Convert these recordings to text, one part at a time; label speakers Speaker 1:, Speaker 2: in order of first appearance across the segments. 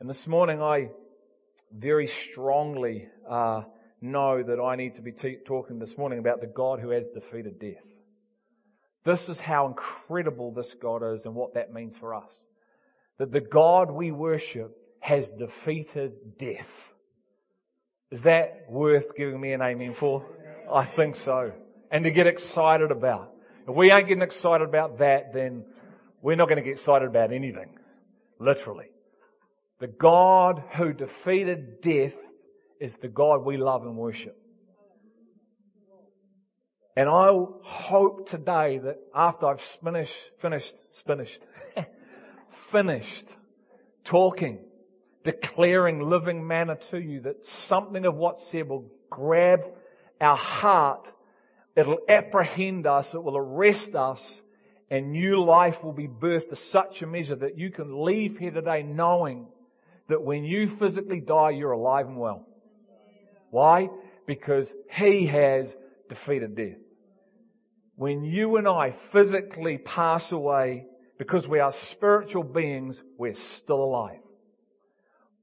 Speaker 1: And this morning I very strongly uh, know that I need to be te- talking this morning about the God who has defeated death. This is how incredible this God is and what that means for us. That the God we worship has defeated death. Is that worth giving me an amen for? I think so. And to get excited about. If we ain't getting excited about that, then we're not going to get excited about anything. Literally. The God who defeated death is the God we love and worship. And I hope today that after I've finished, finished, finished, finished talking, declaring living manna to you, that something of what's said will grab our heart. It'll apprehend us. It will arrest us and new life will be birthed to such a measure that you can leave here today knowing that when you physically die, you're alive and well. Why? Because He has defeated death. When you and I physically pass away, because we are spiritual beings, we're still alive.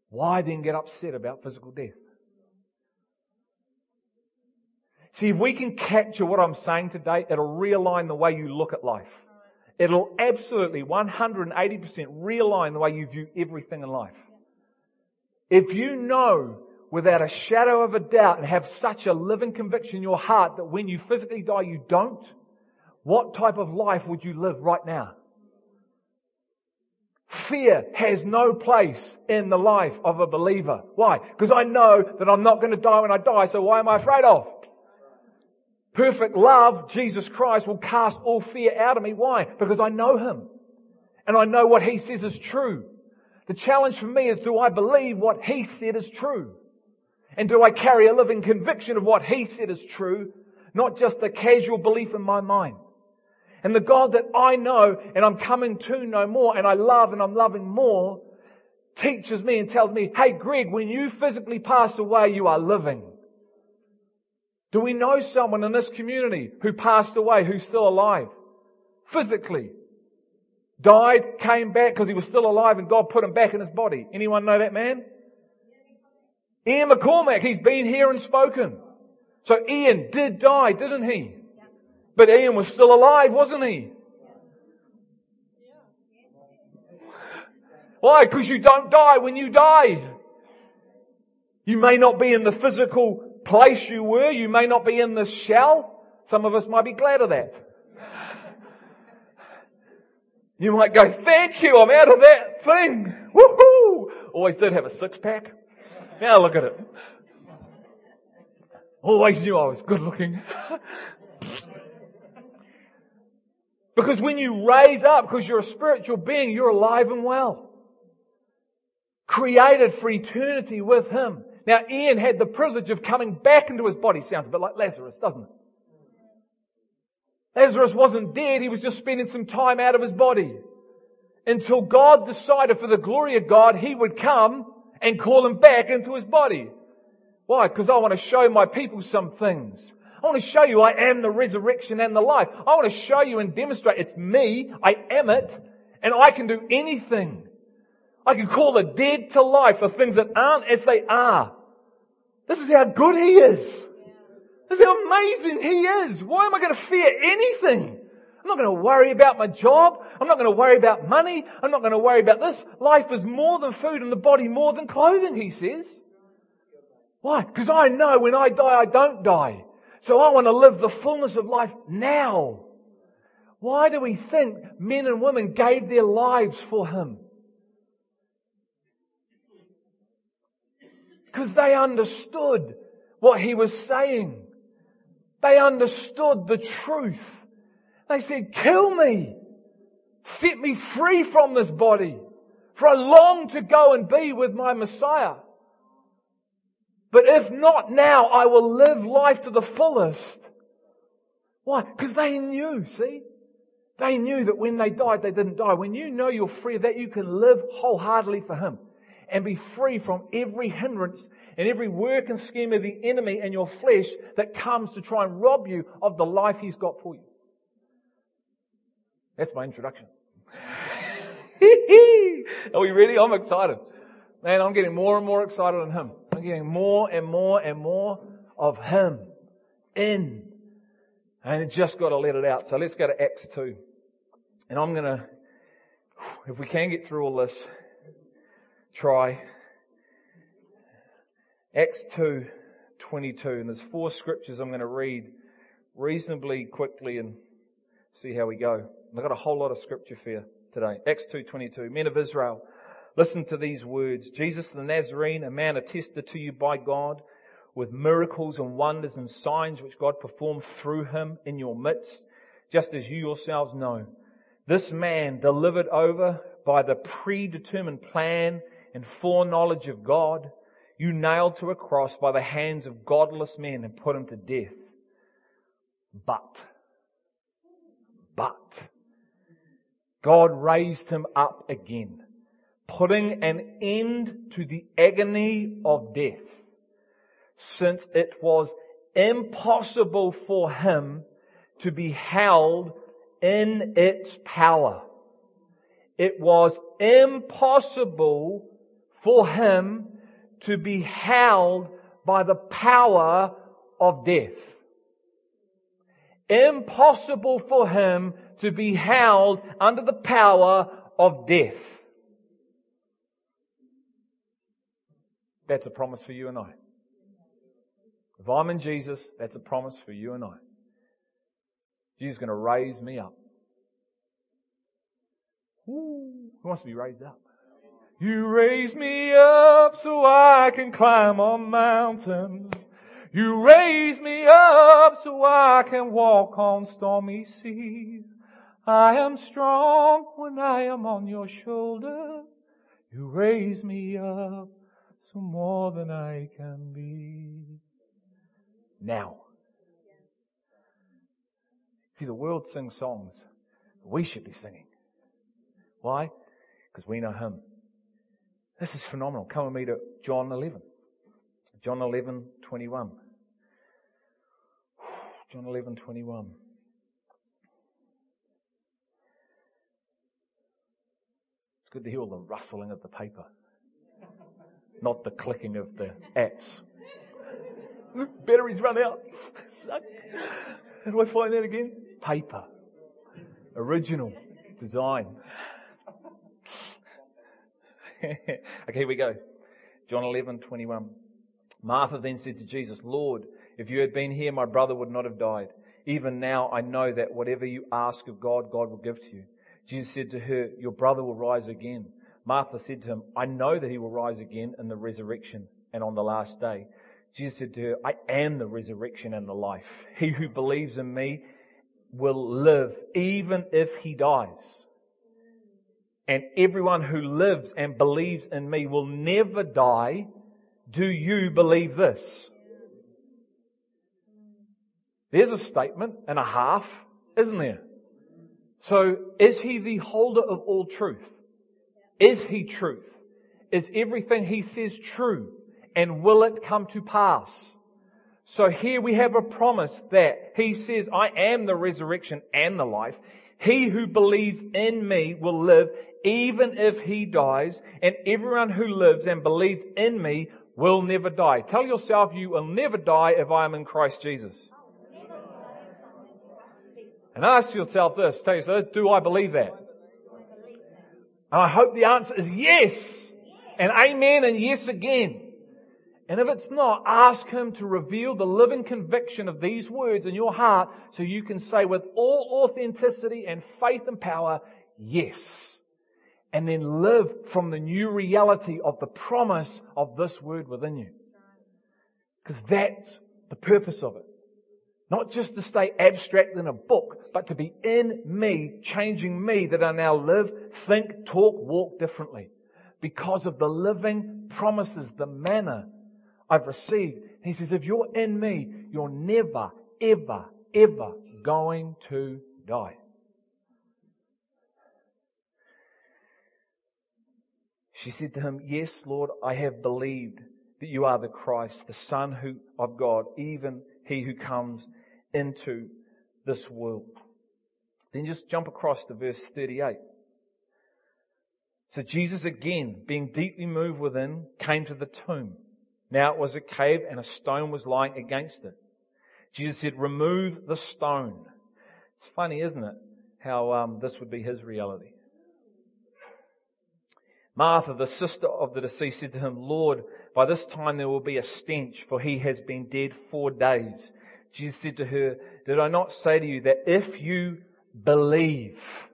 Speaker 1: Why then get upset about physical death? See, if we can capture what I'm saying today, it'll realign the way you look at life. It'll absolutely 180% realign the way you view everything in life. If you know without a shadow of a doubt and have such a living conviction in your heart that when you physically die you don't, what type of life would you live right now? Fear has no place in the life of a believer. Why? Because I know that I'm not going to die when I die, so why am I afraid of? Perfect love, Jesus Christ, will cast all fear out of me. Why? Because I know Him. And I know what He says is true. The challenge for me is do I believe what He said is true? And do I carry a living conviction of what He said is true? Not just a casual belief in my mind. And the God that I know and I'm coming to know more and I love and I'm loving more teaches me and tells me, hey Greg, when you physically pass away, you are living. Do we know someone in this community who passed away, who's still alive? Physically. Died, came back because he was still alive and God put him back in his body. Anyone know that man? Ian McCormack, he's been here and spoken. So Ian did die, didn't he? But Ian was still alive, wasn't he? Why? Because you don't die when you die. You may not be in the physical place you were. You may not be in the shell. Some of us might be glad of that. You might go, thank you, I'm out of that thing. Woohoo! Always did have a six pack. Now look at it. Always knew I was good looking. Because when you raise up, because you're a spiritual being, you're alive and well. Created for eternity with Him. Now Ian had the privilege of coming back into his body. Sounds a bit like Lazarus, doesn't it? Lazarus wasn't dead, he was just spending some time out of his body. Until God decided for the glory of God, he would come and call him back into his body. Why? Because I want to show my people some things. I want to show you I am the resurrection and the life. I want to show you and demonstrate it's me, I am it, and I can do anything. I can call the dead to life for things that aren't as they are. This is how good He is. This is how amazing He is. Why am I going to fear anything? I'm not going to worry about my job. I'm not going to worry about money. I'm not going to worry about this. Life is more than food and the body more than clothing, He says. Why? Because I know when I die, I don't die. So I want to live the fullness of life now. Why do we think men and women gave their lives for him? Because they understood what he was saying. They understood the truth. They said, kill me. Set me free from this body. For I long to go and be with my Messiah. But if not now, I will live life to the fullest. Why? Because they knew, see? They knew that when they died, they didn't die. When you know you're free of that, you can live wholeheartedly for Him and be free from every hindrance and every work and scheme of the enemy and your flesh that comes to try and rob you of the life He's got for you. That's my introduction. Are we ready? I'm excited. Man, I'm getting more and more excited on Him. I'm getting more and more and more of Him in. And I just got to let it out. So let's go to Acts 2. And I'm going to, if we can get through all this, try. Acts 2, 22. And there's four scriptures I'm going to read reasonably quickly and see how we go. I've got a whole lot of scripture for you today. Acts 2.22. Men of Israel, listen to these words. Jesus the Nazarene, a man attested to you by God with miracles and wonders and signs which God performed through him in your midst, just as you yourselves know. This man delivered over by the predetermined plan and foreknowledge of God, you nailed to a cross by the hands of godless men and put him to death. But, but, God raised him up again, putting an end to the agony of death, since it was impossible for him to be held in its power. It was impossible for him to be held by the power of death impossible for him to be held under the power of death. That's a promise for you and I. If I'm in Jesus, that's a promise for you and I. Jesus is going to raise me up. Who wants to be raised up? You raise me up so I can climb on mountains. You raise me up so I can walk on stormy seas. I am strong when I am on your shoulder. You raise me up so more than I can be. Now. See, the world sings songs. We should be singing. Why? Because we know Him. This is phenomenal. Come with me to John 11. John 11, 21. John 11, 21. It's good to hear all the rustling of the paper, not the clicking of the apps. Batteries run out. Suck. How do I find that again? Paper. Original design. okay, here we go. John 11, 21. Martha then said to Jesus, Lord, if you had been here, my brother would not have died. Even now, I know that whatever you ask of God, God will give to you. Jesus said to her, your brother will rise again. Martha said to him, I know that he will rise again in the resurrection and on the last day. Jesus said to her, I am the resurrection and the life. He who believes in me will live even if he dies. And everyone who lives and believes in me will never die. Do you believe this? There's a statement and a half, isn't there? So is he the holder of all truth? Is he truth? Is everything he says true? And will it come to pass? So here we have a promise that he says, I am the resurrection and the life. He who believes in me will live even if he dies and everyone who lives and believes in me will never die. Tell yourself you will never die if I am in Christ Jesus. And ask yourself this, tell yourself, do I believe that? And I hope the answer is yes. And amen and yes again. And if it's not, ask Him to reveal the living conviction of these words in your heart so you can say with all authenticity and faith and power, yes. And then live from the new reality of the promise of this word within you. Because that's the purpose of it. Not just to stay abstract in a book, but to be in me, changing me that I now live, think, talk, walk differently. Because of the living promises, the manna I've received. He says, if you're in me, you're never, ever, ever going to die. She said to him, Yes, Lord, I have believed that you are the Christ, the Son who, of God, even he who comes into this world. Then just jump across to verse 38. So Jesus again, being deeply moved within, came to the tomb. Now it was a cave and a stone was lying against it. Jesus said, remove the stone. It's funny, isn't it? How um, this would be his reality. Martha, the sister of the deceased, said to him, Lord, by this time there will be a stench, for he has been dead four days. Jesus said to her, Did I not say to you that if you believe,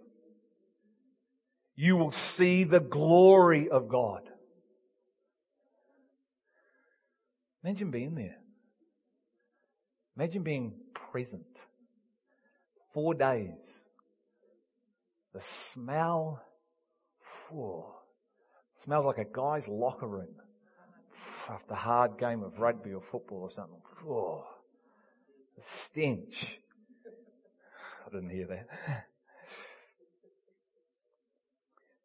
Speaker 1: you will see the glory of God? Imagine being there. Imagine being present. Four days. The smell, oh, smells like a guy's locker room after a hard game of rugby or football or something. Oh, the stench. I didn't hear that.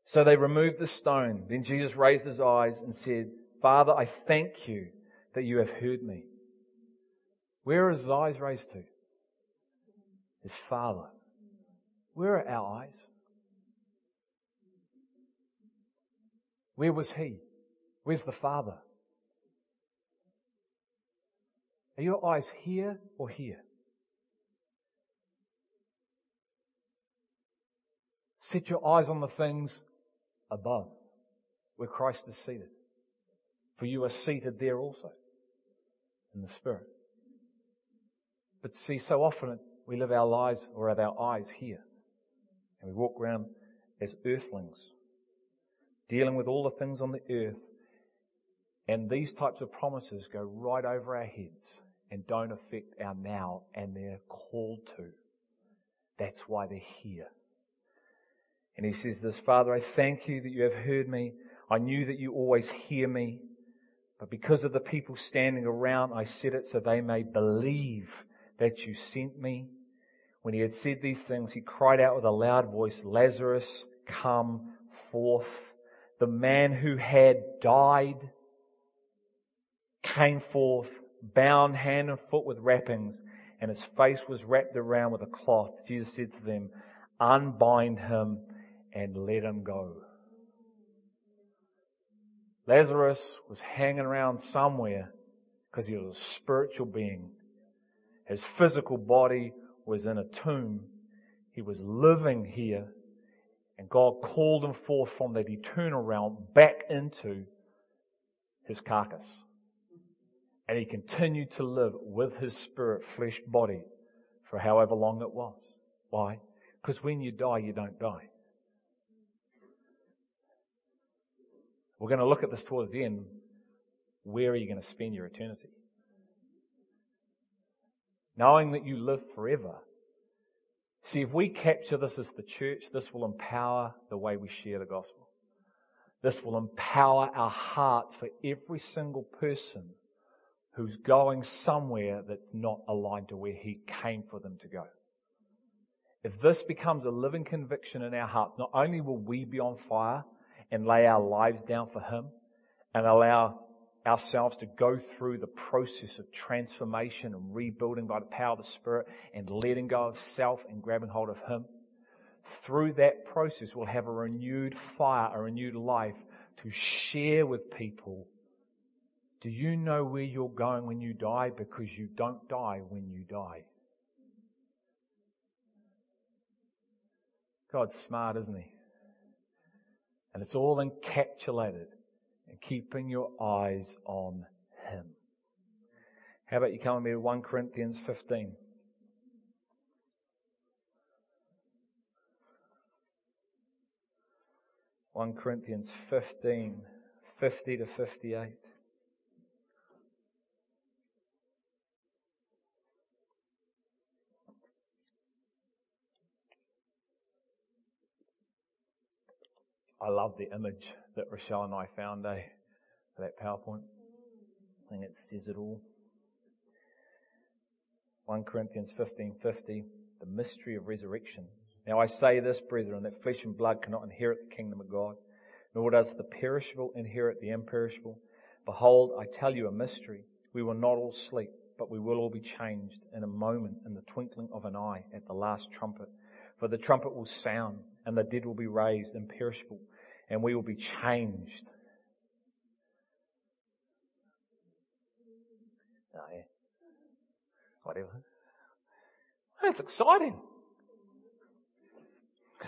Speaker 1: So they removed the stone. Then Jesus raised his eyes and said, Father, I thank you that you have heard me. Where are his eyes raised to? His Father. Where are our eyes? Where was he? Where's the Father? Are your eyes here or here? Set your eyes on the things above, where Christ is seated. For you are seated there also in the Spirit. But see, so often we live our lives or have our eyes here. And we walk around as earthlings, dealing with all the things on the earth. And these types of promises go right over our heads and don't affect our now, and they're called to. That's why they're here. And he says this, Father, I thank you that you have heard me. I knew that you always hear me. But because of the people standing around, I said it so they may believe that you sent me. When he had said these things, he cried out with a loud voice, Lazarus, come forth. The man who had died came forth, bound hand and foot with wrappings, and his face was wrapped around with a cloth. Jesus said to them, unbind him and let him go. Lazarus was hanging around somewhere because he was a spiritual being. His physical body was in a tomb. He was living here and God called him forth from that eternal realm back into his carcass. And he continued to live with his spirit, flesh, body for however long it was. Why? Because when you die, you don't die. We're going to look at this towards the end. Where are you going to spend your eternity? Knowing that you live forever. See, if we capture this as the church, this will empower the way we share the gospel. This will empower our hearts for every single person who's going somewhere that's not aligned to where He came for them to go. If this becomes a living conviction in our hearts, not only will we be on fire, and lay our lives down for Him and allow ourselves to go through the process of transformation and rebuilding by the power of the Spirit and letting go of self and grabbing hold of Him. Through that process, we'll have a renewed fire, a renewed life to share with people. Do you know where you're going when you die? Because you don't die when you die. God's smart, isn't He? And it's all encapsulated in keeping your eyes on Him. How about you come with me to 1 Corinthians 15? One Corinthians 15, 50 to 58. I love the image that Rochelle and I found, eh? For that PowerPoint. I think it says it all. 1 Corinthians 15:50, the mystery of resurrection. Now I say this, brethren, that flesh and blood cannot inherit the kingdom of God, nor does the perishable inherit the imperishable. Behold, I tell you a mystery. We will not all sleep, but we will all be changed in a moment, in the twinkling of an eye, at the last trumpet. For the trumpet will sound, and the dead will be raised imperishable, and we will be changed. Oh, yeah. Whatever. That's exciting.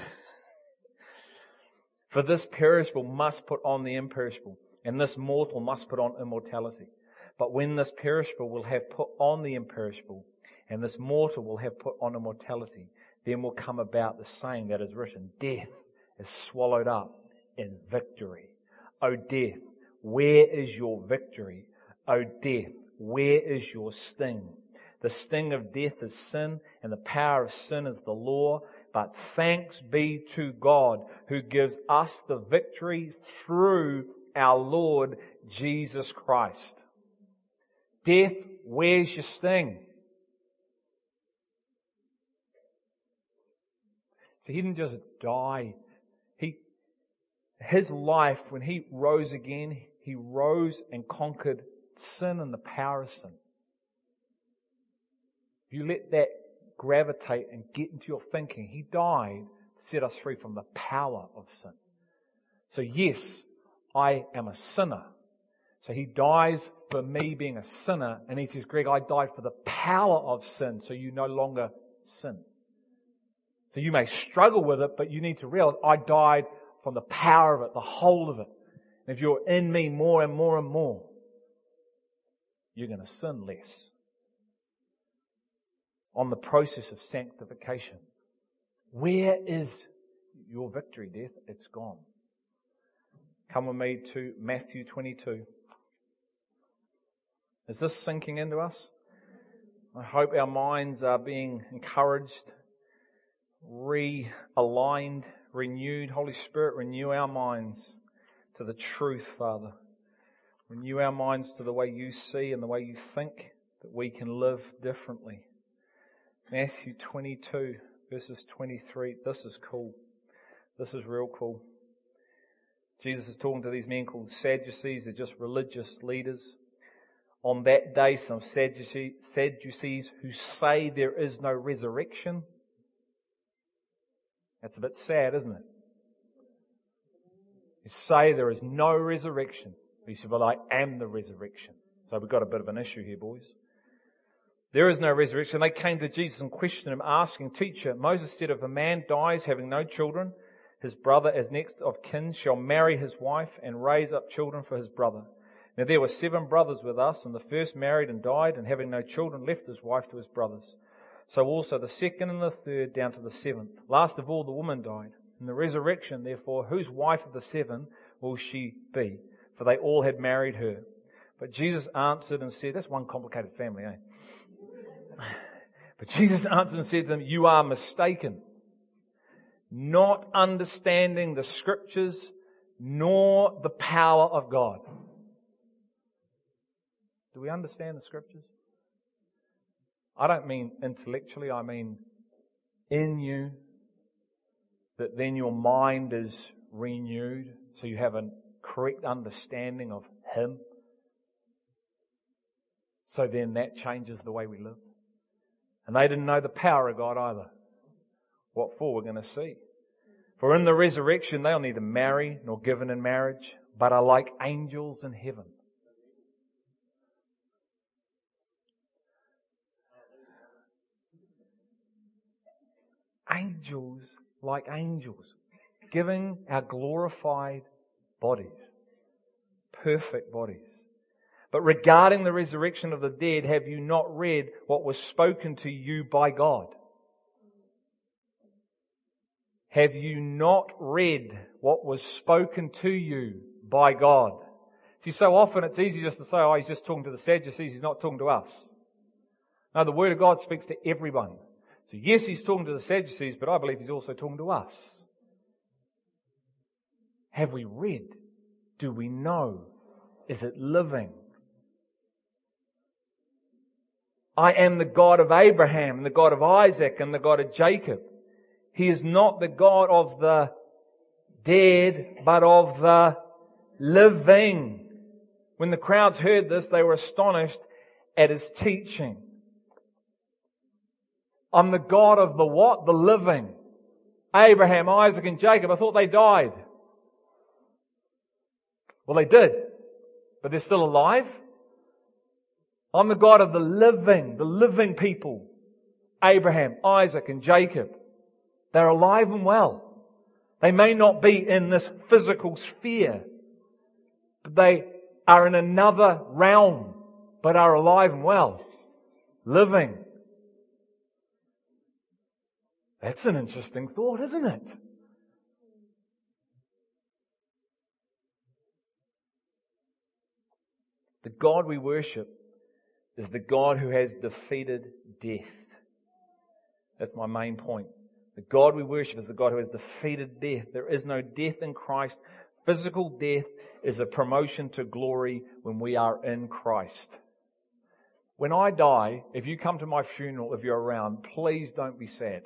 Speaker 1: For this perishable must put on the imperishable, and this mortal must put on immortality. But when this perishable will have put on the imperishable, and this mortal will have put on immortality, then will come about the saying that is written, death is swallowed up in victory. O death, where is your victory? O death, where is your sting? The sting of death is sin and the power of sin is the law. But thanks be to God who gives us the victory through our Lord Jesus Christ. Death, where's your sting? So he didn't just die. His life, when he rose again, he rose and conquered sin and the power of sin. If you let that gravitate and get into your thinking, he died to set us free from the power of sin. So yes, I am a sinner. So he dies for me being a sinner and he says, Greg, I died for the power of sin so you no longer sin. So you may struggle with it, but you need to realize I died from the power of it, the whole of it. And if you're in me more and more and more, you're going to sin less. On the process of sanctification. Where is your victory, death? It's gone. Come with me to Matthew 22. Is this sinking into us? I hope our minds are being encouraged realigned, renewed. Holy Spirit, renew our minds to the truth, Father. Renew our minds to the way you see and the way you think that we can live differently. Matthew 22 verses 23. This is cool. This is real cool. Jesus is talking to these men called Sadducees. They're just religious leaders. On that day, some Sadducees who say there is no resurrection that's a bit sad, isn't it? You say there is no resurrection. You say, well, I am the resurrection. So we've got a bit of an issue here, boys. There is no resurrection. They came to Jesus and questioned him, asking, Teacher, Moses said, if a man dies having no children, his brother as next of kin shall marry his wife and raise up children for his brother. Now there were seven brothers with us, and the first married and died, and having no children left his wife to his brothers. So also the second and the third down to the seventh. Last of all, the woman died. In the resurrection, therefore, whose wife of the seven will she be? For they all had married her. But Jesus answered and said, that's one complicated family, eh? But Jesus answered and said to them, you are mistaken. Not understanding the scriptures nor the power of God. Do we understand the scriptures? I don't mean intellectually, I mean in you, that then your mind is renewed so you have a correct understanding of Him. So then that changes the way we live. And they didn't know the power of God either. What for we're going to see. For in the resurrection they'll neither marry nor given in marriage, but are like angels in heaven. Angels like angels, giving our glorified bodies, perfect bodies. But regarding the resurrection of the dead, have you not read what was spoken to you by God? Have you not read what was spoken to you by God? See, so often it's easy just to say, oh, he's just talking to the Sadducees, he's not talking to us. No, the Word of God speaks to everyone. So yes, he's talking to the Sadducees, but I believe he's also talking to us. Have we read? Do we know? Is it living? I am the God of Abraham, the God of Isaac, and the God of Jacob. He is not the God of the dead, but of the living. When the crowds heard this, they were astonished at his teaching. I'm the God of the what? The living. Abraham, Isaac, and Jacob. I thought they died. Well, they did, but they're still alive. I'm the God of the living, the living people. Abraham, Isaac, and Jacob. They're alive and well. They may not be in this physical sphere, but they are in another realm, but are alive and well. Living. That's an interesting thought, isn't it? The God we worship is the God who has defeated death. That's my main point. The God we worship is the God who has defeated death. There is no death in Christ. Physical death is a promotion to glory when we are in Christ. When I die, if you come to my funeral, if you're around, please don't be sad.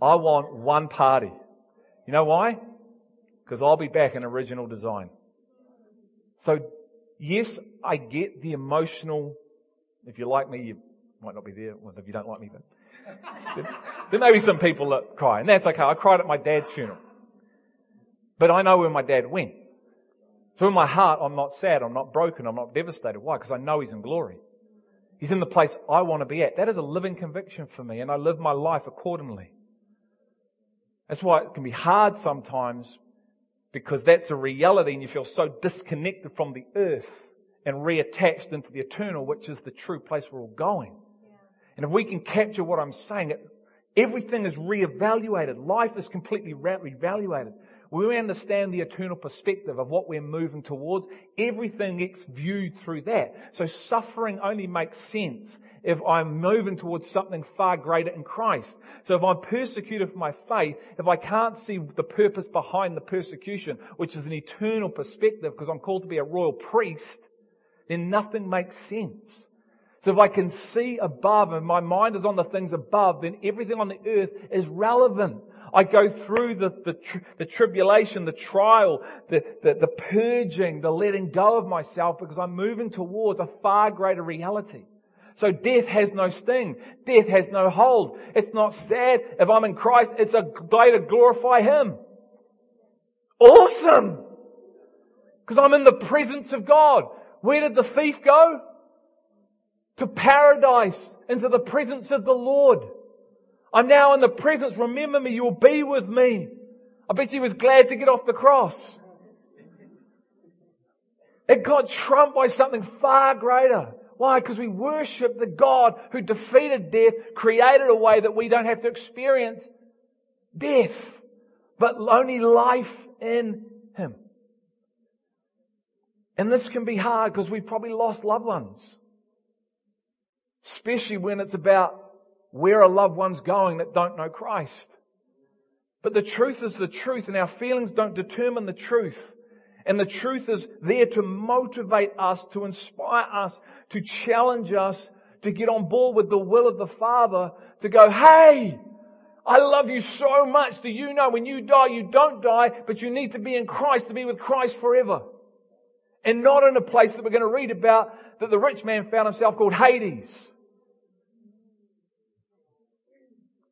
Speaker 1: I want one party. You know why? Because I'll be back in original design. So yes, I get the emotional. If you like me, you might not be there. Well, if you don't like me, then there may be some people that cry, and that's okay. I cried at my dad's funeral. But I know where my dad went. So in my heart, I'm not sad, I'm not broken, I'm not devastated. Why? Because I know he's in glory. He's in the place I want to be at. That is a living conviction for me, and I live my life accordingly. That's why it can be hard sometimes because that's a reality and you feel so disconnected from the earth and reattached into the eternal, which is the true place we're all going. And if we can capture what I'm saying, it, everything is reevaluated. Life is completely reevaluated. When we understand the eternal perspective of what we're moving towards, everything gets viewed through that. So suffering only makes sense if I'm moving towards something far greater in Christ. So if I'm persecuted for my faith, if I can't see the purpose behind the persecution, which is an eternal perspective because I'm called to be a royal priest, then nothing makes sense. So if I can see above and my mind is on the things above, then everything on the earth is relevant. I go through the, the, the tribulation, the trial, the, the, the purging, the letting go of myself because I'm moving towards a far greater reality. So death has no sting. Death has no hold. It's not sad. If I'm in Christ, it's a day to glorify Him. Awesome! Because I'm in the presence of God. Where did the thief go? to paradise, into the presence of the Lord. I'm now in the presence. Remember me. You'll be with me. I bet he was glad to get off the cross. It got trumped by something far greater. Why? Because we worship the God who defeated death, created a way that we don't have to experience death, but only life in Him. And this can be hard because we've probably lost loved ones. Especially when it's about where a loved one's going that don't know Christ. But the truth is the truth and our feelings don't determine the truth. And the truth is there to motivate us, to inspire us, to challenge us, to get on board with the will of the Father, to go, hey, I love you so much. Do you know when you die, you don't die, but you need to be in Christ to be with Christ forever. And not in a place that we're going to read about that the rich man found himself called Hades.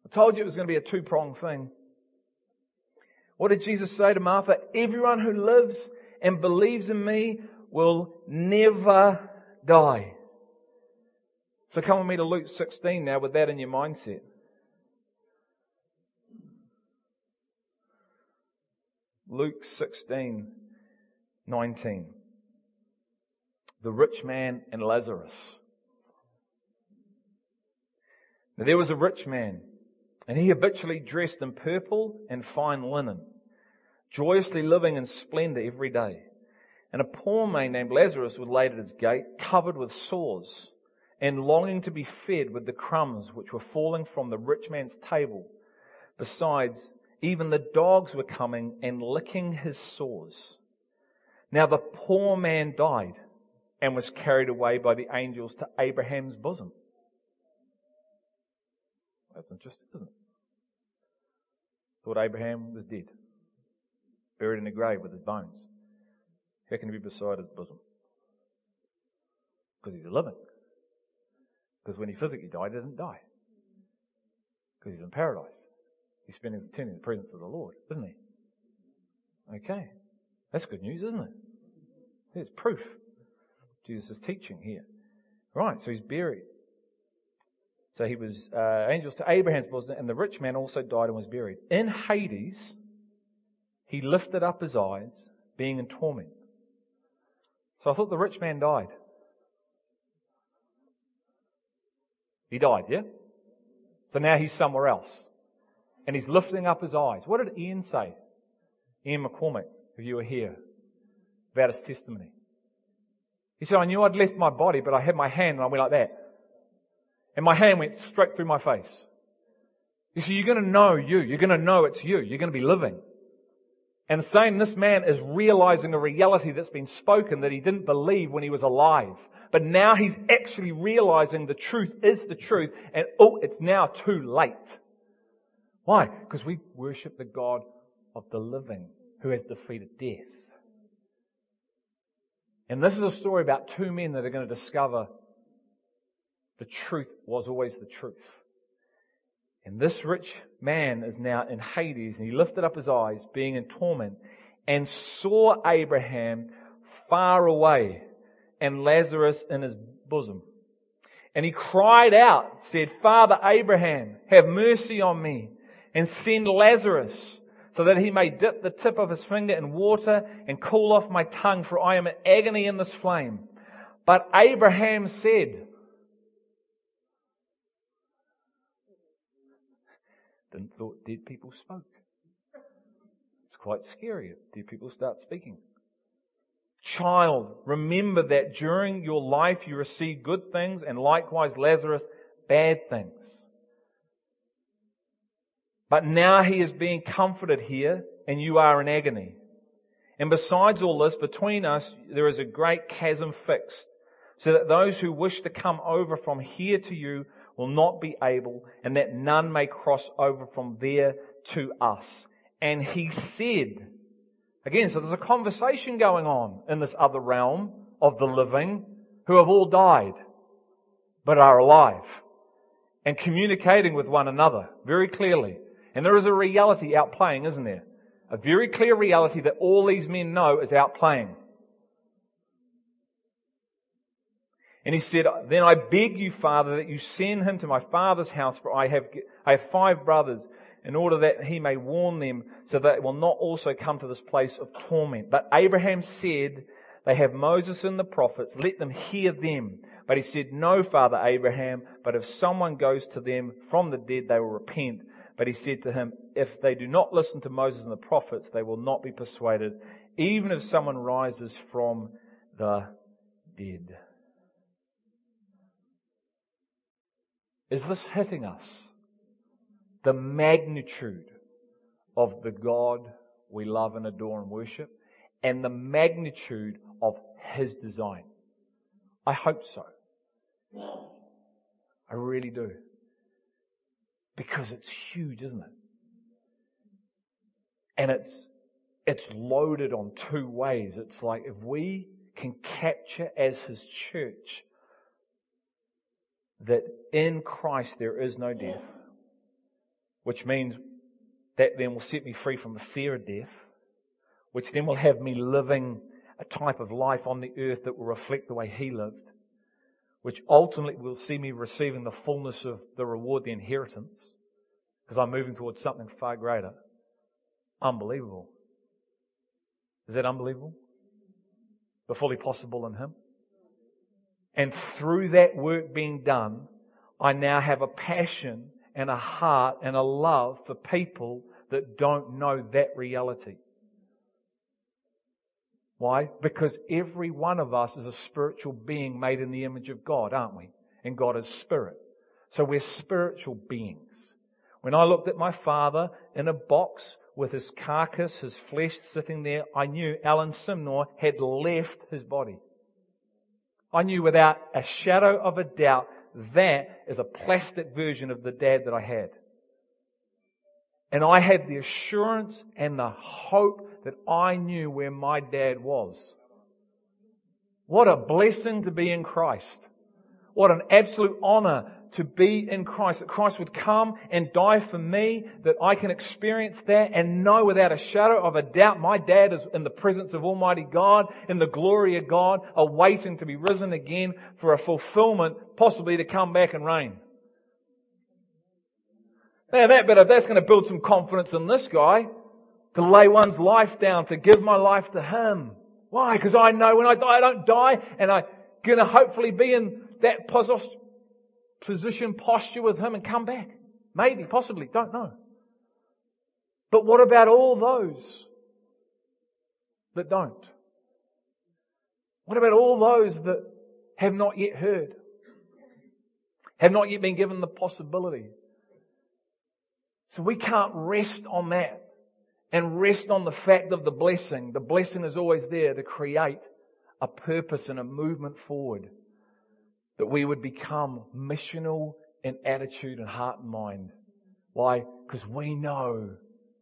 Speaker 1: I told you it was going to be a two pronged thing. What did Jesus say to Martha? Everyone who lives and believes in me will never die. So come with me to Luke 16 now with that in your mindset. Luke 16, 19 the rich man and Lazarus. Now there was a rich man, and he habitually dressed in purple and fine linen, joyously living in splendor every day. And a poor man named Lazarus was laid at his gate, covered with sores, and longing to be fed with the crumbs which were falling from the rich man's table. Besides, even the dogs were coming and licking his sores. Now the poor man died and was carried away by the angels to Abraham's bosom. That's interesting, isn't it? Thought Abraham was dead, buried in a grave with his bones. How can he be beside his bosom? Because he's living. Because when he physically died, he didn't die. Because he's in paradise. He's spending his eternity in the presence of the Lord, isn't he? Okay. That's good news, isn't it? There's proof. Jesus is teaching here. Right, so he's buried. So he was uh, angels to Abraham's bosom, and the rich man also died and was buried. In Hades, he lifted up his eyes, being in torment. So I thought the rich man died. He died, yeah? So now he's somewhere else. And he's lifting up his eyes. What did Ian say? Ian McCormack, if you were here, about his testimony. He said, I knew I'd left my body, but I had my hand and I went like that. And my hand went straight through my face. You see, you're going to know you. You're going to know it's you. You're going to be living. And saying this man is realizing a reality that's been spoken that he didn't believe when he was alive. But now he's actually realizing the truth is the truth and oh, it's now too late. Why? Because we worship the God of the living who has defeated death. And this is a story about two men that are going to discover the truth was always the truth. And this rich man is now in Hades and he lifted up his eyes being in torment and saw Abraham far away and Lazarus in his bosom. And he cried out, said, Father Abraham, have mercy on me and send Lazarus so that he may dip the tip of his finger in water and cool off my tongue for I am in agony in this flame. But Abraham said, Didn't thought dead people spoke. It's quite scary if dead people start speaking. Child, remember that during your life you received good things and likewise Lazarus bad things. But now he is being comforted here and you are in agony. And besides all this, between us there is a great chasm fixed so that those who wish to come over from here to you will not be able, and that none may cross over from there to us. And he said, again, so there's a conversation going on in this other realm of the living who have all died, but are alive and communicating with one another very clearly. And there is a reality outplaying, isn't there? A very clear reality that all these men know is outplaying. And he said, Then I beg you, Father, that you send him to my father's house, for I have, I have five brothers, in order that he may warn them, so that it will not also come to this place of torment. But Abraham said, They have Moses and the prophets, let them hear them. But he said, No, Father Abraham, but if someone goes to them from the dead, they will repent. But he said to him, If they do not listen to Moses and the prophets, they will not be persuaded, even if someone rises from the dead. Is this hitting us? The magnitude of the God we love and adore and worship and the magnitude of His design. I hope so. I really do. Because it's huge, isn't it? And it's, it's loaded on two ways. It's like if we can capture as His church that in Christ there is no death, which means that then will set me free from the fear of death, which then will have me living a type of life on the earth that will reflect the way He lived, which ultimately will see me receiving the fullness of the reward, the inheritance, because I'm moving towards something far greater. Unbelievable. Is that unbelievable? But fully possible in Him. And through that work being done, I now have a passion and a heart and a love for people that don't know that reality. Why? Because every one of us is a spiritual being made in the image of God, aren't we? And God is spirit. So we're spiritual beings. When I looked at my father in a box with his carcass, his flesh sitting there, I knew Alan Simnor had left his body. I knew without a shadow of a doubt that is a plastic version of the dad that I had. And I had the assurance and the hope that I knew where my dad was. What a blessing to be in Christ. What an absolute honor to be in Christ, that Christ would come and die for me, that I can experience that and know without a shadow of a doubt my dad is in the presence of Almighty God, in the glory of God, awaiting to be risen again for a fulfillment, possibly to come back and reign. Now that of, that's going to build some confidence in this guy to lay one's life down, to give my life to him. Why? Because I know when I die, I don't die and I'm going to hopefully be in that position, posture with him and come back. Maybe, possibly, don't know. But what about all those that don't? What about all those that have not yet heard? Have not yet been given the possibility? So we can't rest on that and rest on the fact of the blessing. The blessing is always there to create a purpose and a movement forward. That we would become missional in attitude and heart and mind. Why? Because we know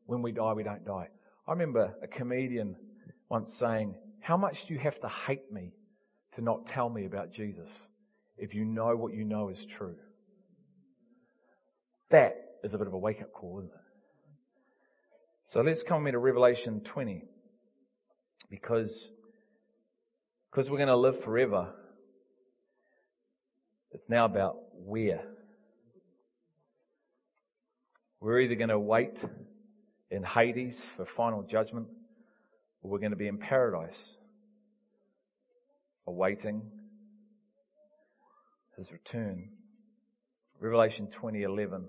Speaker 1: when we die, we don't die. I remember a comedian once saying, How much do you have to hate me to not tell me about Jesus if you know what you know is true? That is a bit of a wake up call, isn't it? So let's come into Revelation 20 because, because we're going to live forever. It's now about where. We're either going to wait in Hades for final judgment or we're going to be in paradise awaiting his return. Revelation 20:11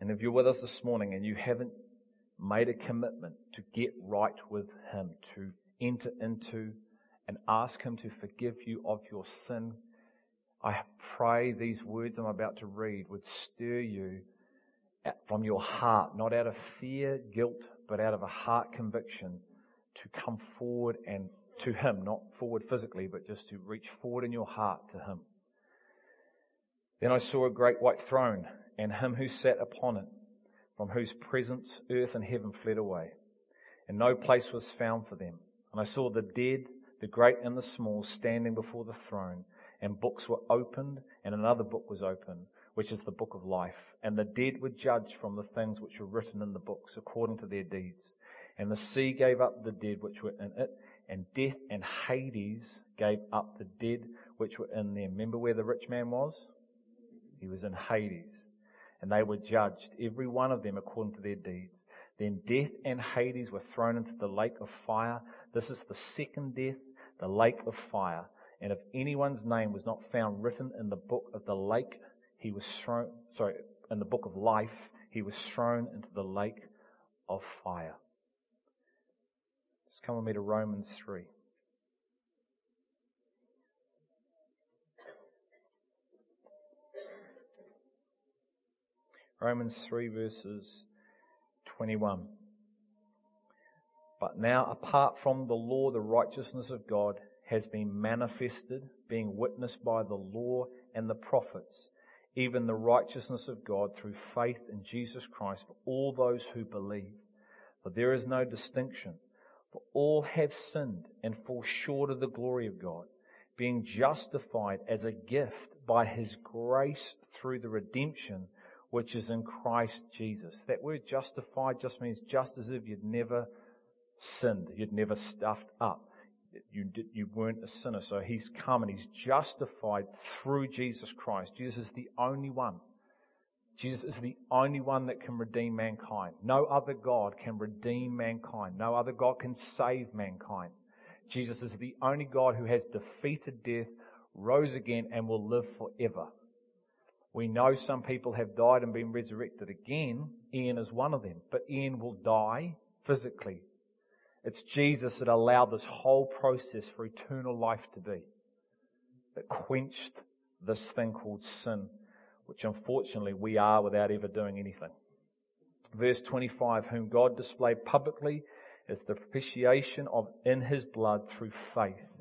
Speaker 1: and if you're with us this morning and you haven't made a commitment to get right with Him, to enter into and ask Him to forgive you of your sin, I pray these words I'm about to read would stir you from your heart, not out of fear, guilt, but out of a heart conviction to come forward and to Him, not forward physically, but just to reach forward in your heart to Him. Then I saw a great white throne and him who sat upon it, from whose presence earth and heaven fled away, and no place was found for them. And I saw the dead, the great and the small, standing before the throne, and books were opened, and another book was opened, which is the book of life. And the dead were judged from the things which were written in the books, according to their deeds. And the sea gave up the dead which were in it, and death and Hades gave up the dead which were in them. Remember where the rich man was? He was in Hades and they were judged, every one of them according to their deeds. Then death and Hades were thrown into the lake of fire. This is the second death, the lake of fire. And if anyone's name was not found written in the book of the lake, he was thrown, sorry, in the book of life, he was thrown into the lake of fire. Just come with me to Romans 3. Romans 3 verses 21. But now, apart from the law, the righteousness of God has been manifested, being witnessed by the law and the prophets, even the righteousness of God through faith in Jesus Christ for all those who believe. For there is no distinction, for all have sinned and fall short of the glory of God, being justified as a gift by his grace through the redemption which is in Christ Jesus. That word justified just means just as if you'd never sinned, you'd never stuffed up. You, did, you weren't a sinner. So he's come and he's justified through Jesus Christ. Jesus is the only one. Jesus is the only one that can redeem mankind. No other God can redeem mankind. No other God can save mankind. Jesus is the only God who has defeated death, rose again, and will live forever. We know some people have died and been resurrected again. Ian is one of them, but Ian will die physically. It's Jesus that allowed this whole process for eternal life to be, that quenched this thing called sin, which unfortunately we are without ever doing anything. Verse 25, whom God displayed publicly as the propitiation of in his blood through faith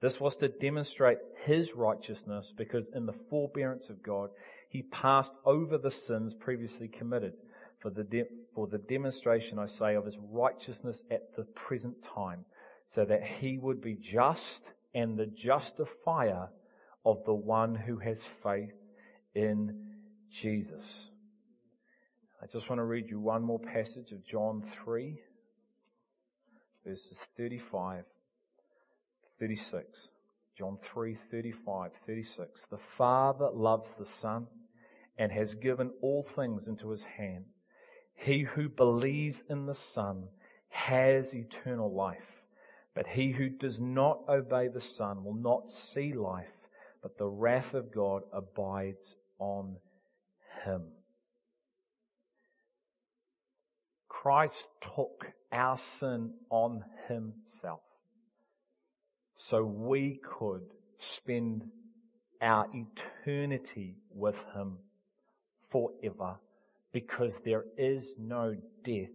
Speaker 1: this was to demonstrate his righteousness because in the forbearance of God, he passed over the sins previously committed for the, de- for the demonstration, I say, of his righteousness at the present time, so that he would be just and the justifier of the one who has faith in Jesus. I just want to read you one more passage of John 3, verses 35, 36. John 3, 35, 36. The Father loves the Son and has given all things into his hand. He who believes in the Son has eternal life, but he who does not obey the Son will not see life, but the wrath of God abides on him. Christ took our sin on himself so we could spend our eternity with him forever because there is no death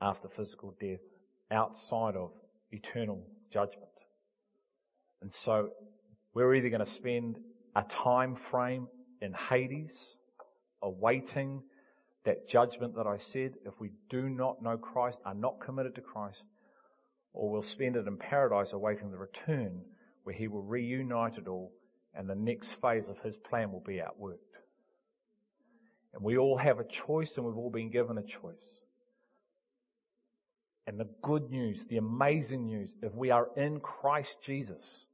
Speaker 1: after physical death outside of eternal judgment. And so we're either going to spend a time frame in Hades awaiting that judgment that I said if we do not know Christ, are not committed to Christ, or we'll spend it in paradise awaiting the return where he will reunite it all and the next phase of his plan will be outworked. And we all have a choice and we've all been given a choice. And the good news, the amazing news, if we are in Christ Jesus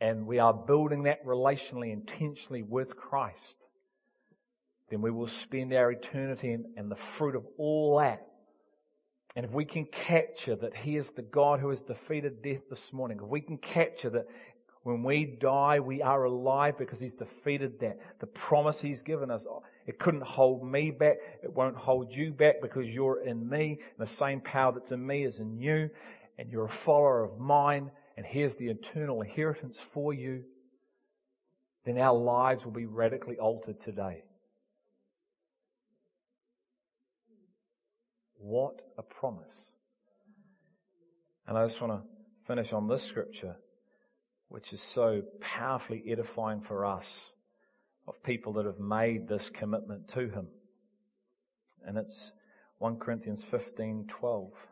Speaker 1: and we are building that relationally, intentionally with Christ, then we will spend our eternity and, and the fruit of all that. And if we can capture that He is the God who has defeated death this morning, if we can capture that when we die, we are alive because He's defeated that. The promise He's given us, oh, it couldn't hold me back. It won't hold you back because you're in me. And the same power that's in me is in you. And you're a follower of mine. And here's the eternal inheritance for you. Then our lives will be radically altered today. What a promise. And I just want to finish on this scripture which is so powerfully edifying for us of people that have made this commitment to Him. And it's 1 Corinthians 15, 12.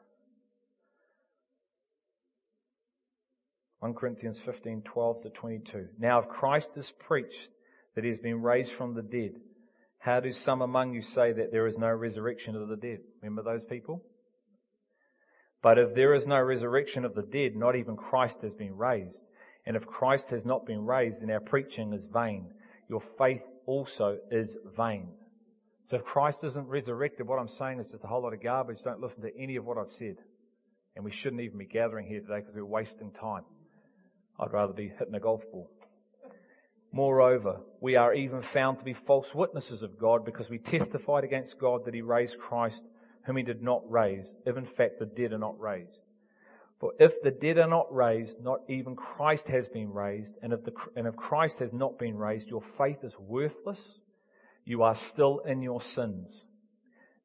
Speaker 1: 1 Corinthians 15, 12 to 22. Now if Christ is preached that he has been raised from the dead, how do some among you say that there is no resurrection of the dead? Remember those people? But if there is no resurrection of the dead, not even Christ has been raised. And if Christ has not been raised, then our preaching is vain. Your faith also is vain. So if Christ isn't resurrected, what I'm saying is just a whole lot of garbage. Don't listen to any of what I've said. And we shouldn't even be gathering here today because we're wasting time. I'd rather be hitting a golf ball. Moreover, we are even found to be false witnesses of God because we testified against God that he raised Christ whom he did not raise, if in fact the dead are not raised. For if the dead are not raised, not even Christ has been raised, and if, the, and if Christ has not been raised, your faith is worthless. You are still in your sins.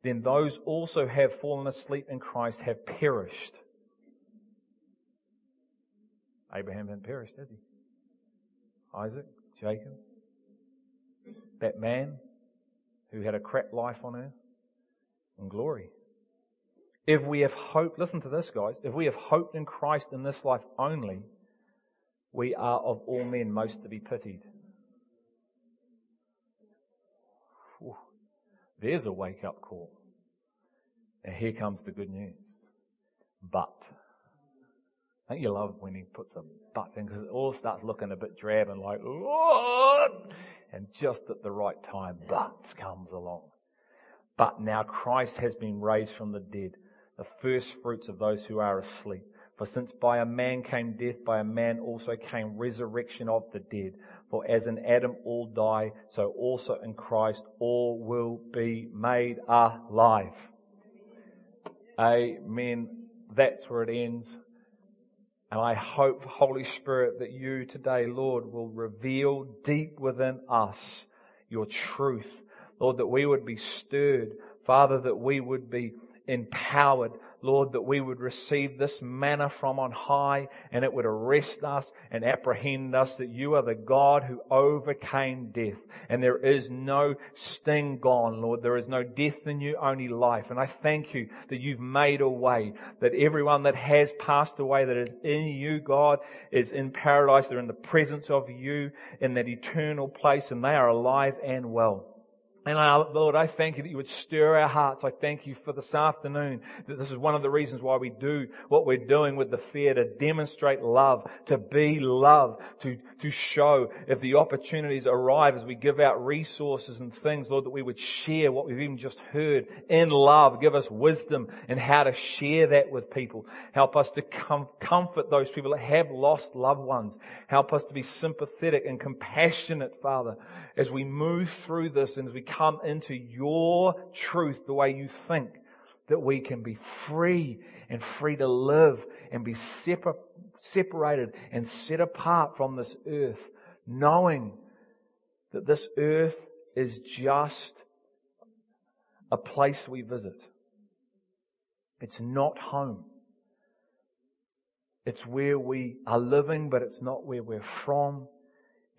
Speaker 1: Then those also have fallen asleep in Christ have perished. Abraham hadn't perished, has he? Isaac, Jacob, that man who had a crap life on earth in glory. If we have hope, listen to this guys, if we have hoped in Christ in this life only, we are of all men most to be pitied. Whew. There's a wake up call. And here comes the good news. But. Don't you love when he puts a but in because it all starts looking a bit drab and like, what? And just at the right time, but comes along. But now Christ has been raised from the dead the first fruits of those who are asleep. For since by a man came death, by a man also came resurrection of the dead. For as in Adam all die, so also in Christ all will be made alive. Amen. That's where it ends. And I hope, Holy Spirit, that you today, Lord, will reveal deep within us your truth. Lord, that we would be stirred. Father, that we would be empowered. Lord, that we would receive this manna from on high and it would arrest us and apprehend us that you are the God who overcame death and there is no sting gone, Lord. There is no death in you, only life. And I thank you that you've made a way that everyone that has passed away that is in you, God, is in paradise. They're in the presence of you in that eternal place and they are alive and well. And Lord, I thank you that you would stir our hearts. I thank you for this afternoon that this is one of the reasons why we do what we're doing with the fair to demonstrate love, to be love, to, to show if the opportunities arrive as we give out resources and things, Lord, that we would share what we've even just heard in love. Give us wisdom in how to share that with people. Help us to com- comfort those people that have lost loved ones. Help us to be sympathetic and compassionate, Father, as we move through this and as we come into your truth the way you think, that we can be free and free to live and be separ- separated and set apart from this earth, knowing that this earth is just a place we visit. It's not home. It's where we are living, but it's not where we're from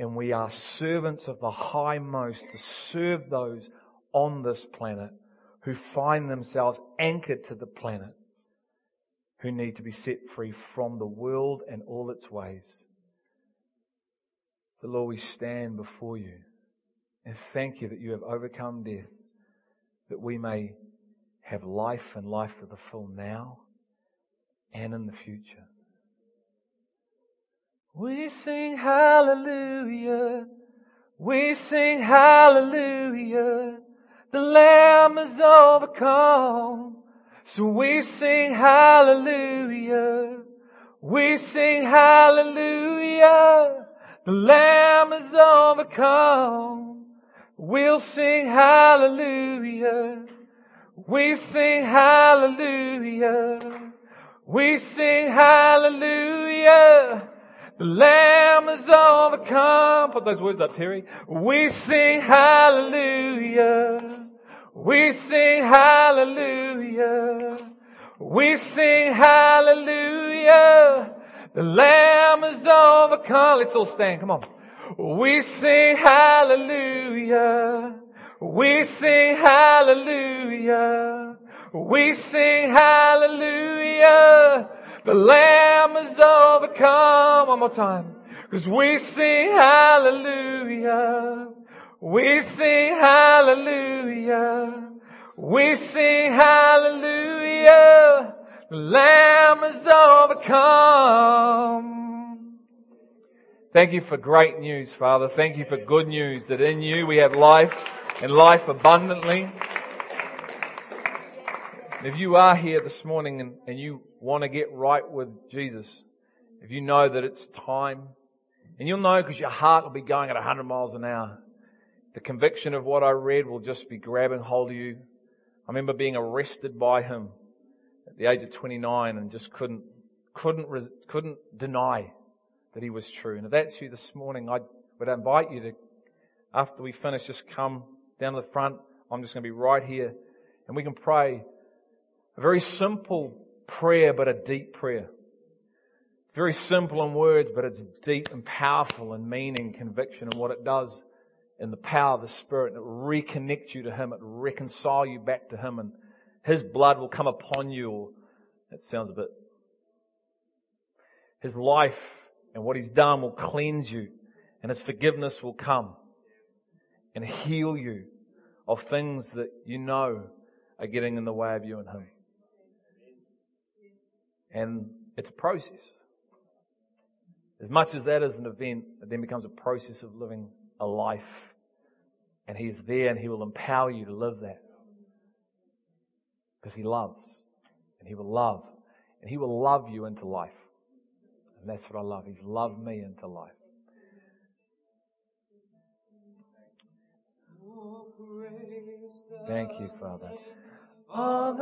Speaker 1: and we are servants of the highmost to serve those on this planet who find themselves anchored to the planet, who need to be set free from the world and all its ways. So Lord, we stand before you and thank you that you have overcome death, that we may have life and life to the full now and in the future. We sing hallelujah. We sing hallelujah. The Lamb is overcome. So we sing hallelujah. We sing hallelujah. The Lamb is overcome. We'll sing hallelujah. We sing hallelujah. We sing hallelujah. The Lamb is overcome. Put those words up, Terry. We sing hallelujah. We sing hallelujah. We sing hallelujah. The Lamb is overcome. Let's all stand. Come on. We sing hallelujah. We sing hallelujah. We sing hallelujah. The Lamb is overcome. One more time. Cause we sing hallelujah. We sing hallelujah. We sing hallelujah. The Lamb is overcome. Thank you for great news, Father. Thank you for good news that in you we have life and life abundantly. If you are here this morning and, and you want to get right with Jesus, if you know that it's time, and you'll know because your heart will be going at 100 miles an hour, the conviction of what I read will just be grabbing hold of you. I remember being arrested by him at the age of 29 and just couldn't, couldn't, couldn't deny that he was true. And if that's you this morning, I would invite you to, after we finish, just come down to the front. I'm just going to be right here and we can pray a very simple prayer, but a deep prayer. It's very simple in words, but it's deep and powerful in meaning, conviction, and what it does in the power of the Spirit. It reconnects you to Him. It reconcile you back to Him and His blood will come upon you. Or, that sounds a bit. His life and what He's done will cleanse you and His forgiveness will come and heal you of things that you know are getting in the way of you and Him. And it's a process. As much as that is an event, it then becomes a process of living a life. And He is there and He will empower you to live that. Because He loves. And He will love. And He will love you into life. And that's what I love. He's loved me into life. Thank you, Father. Oh,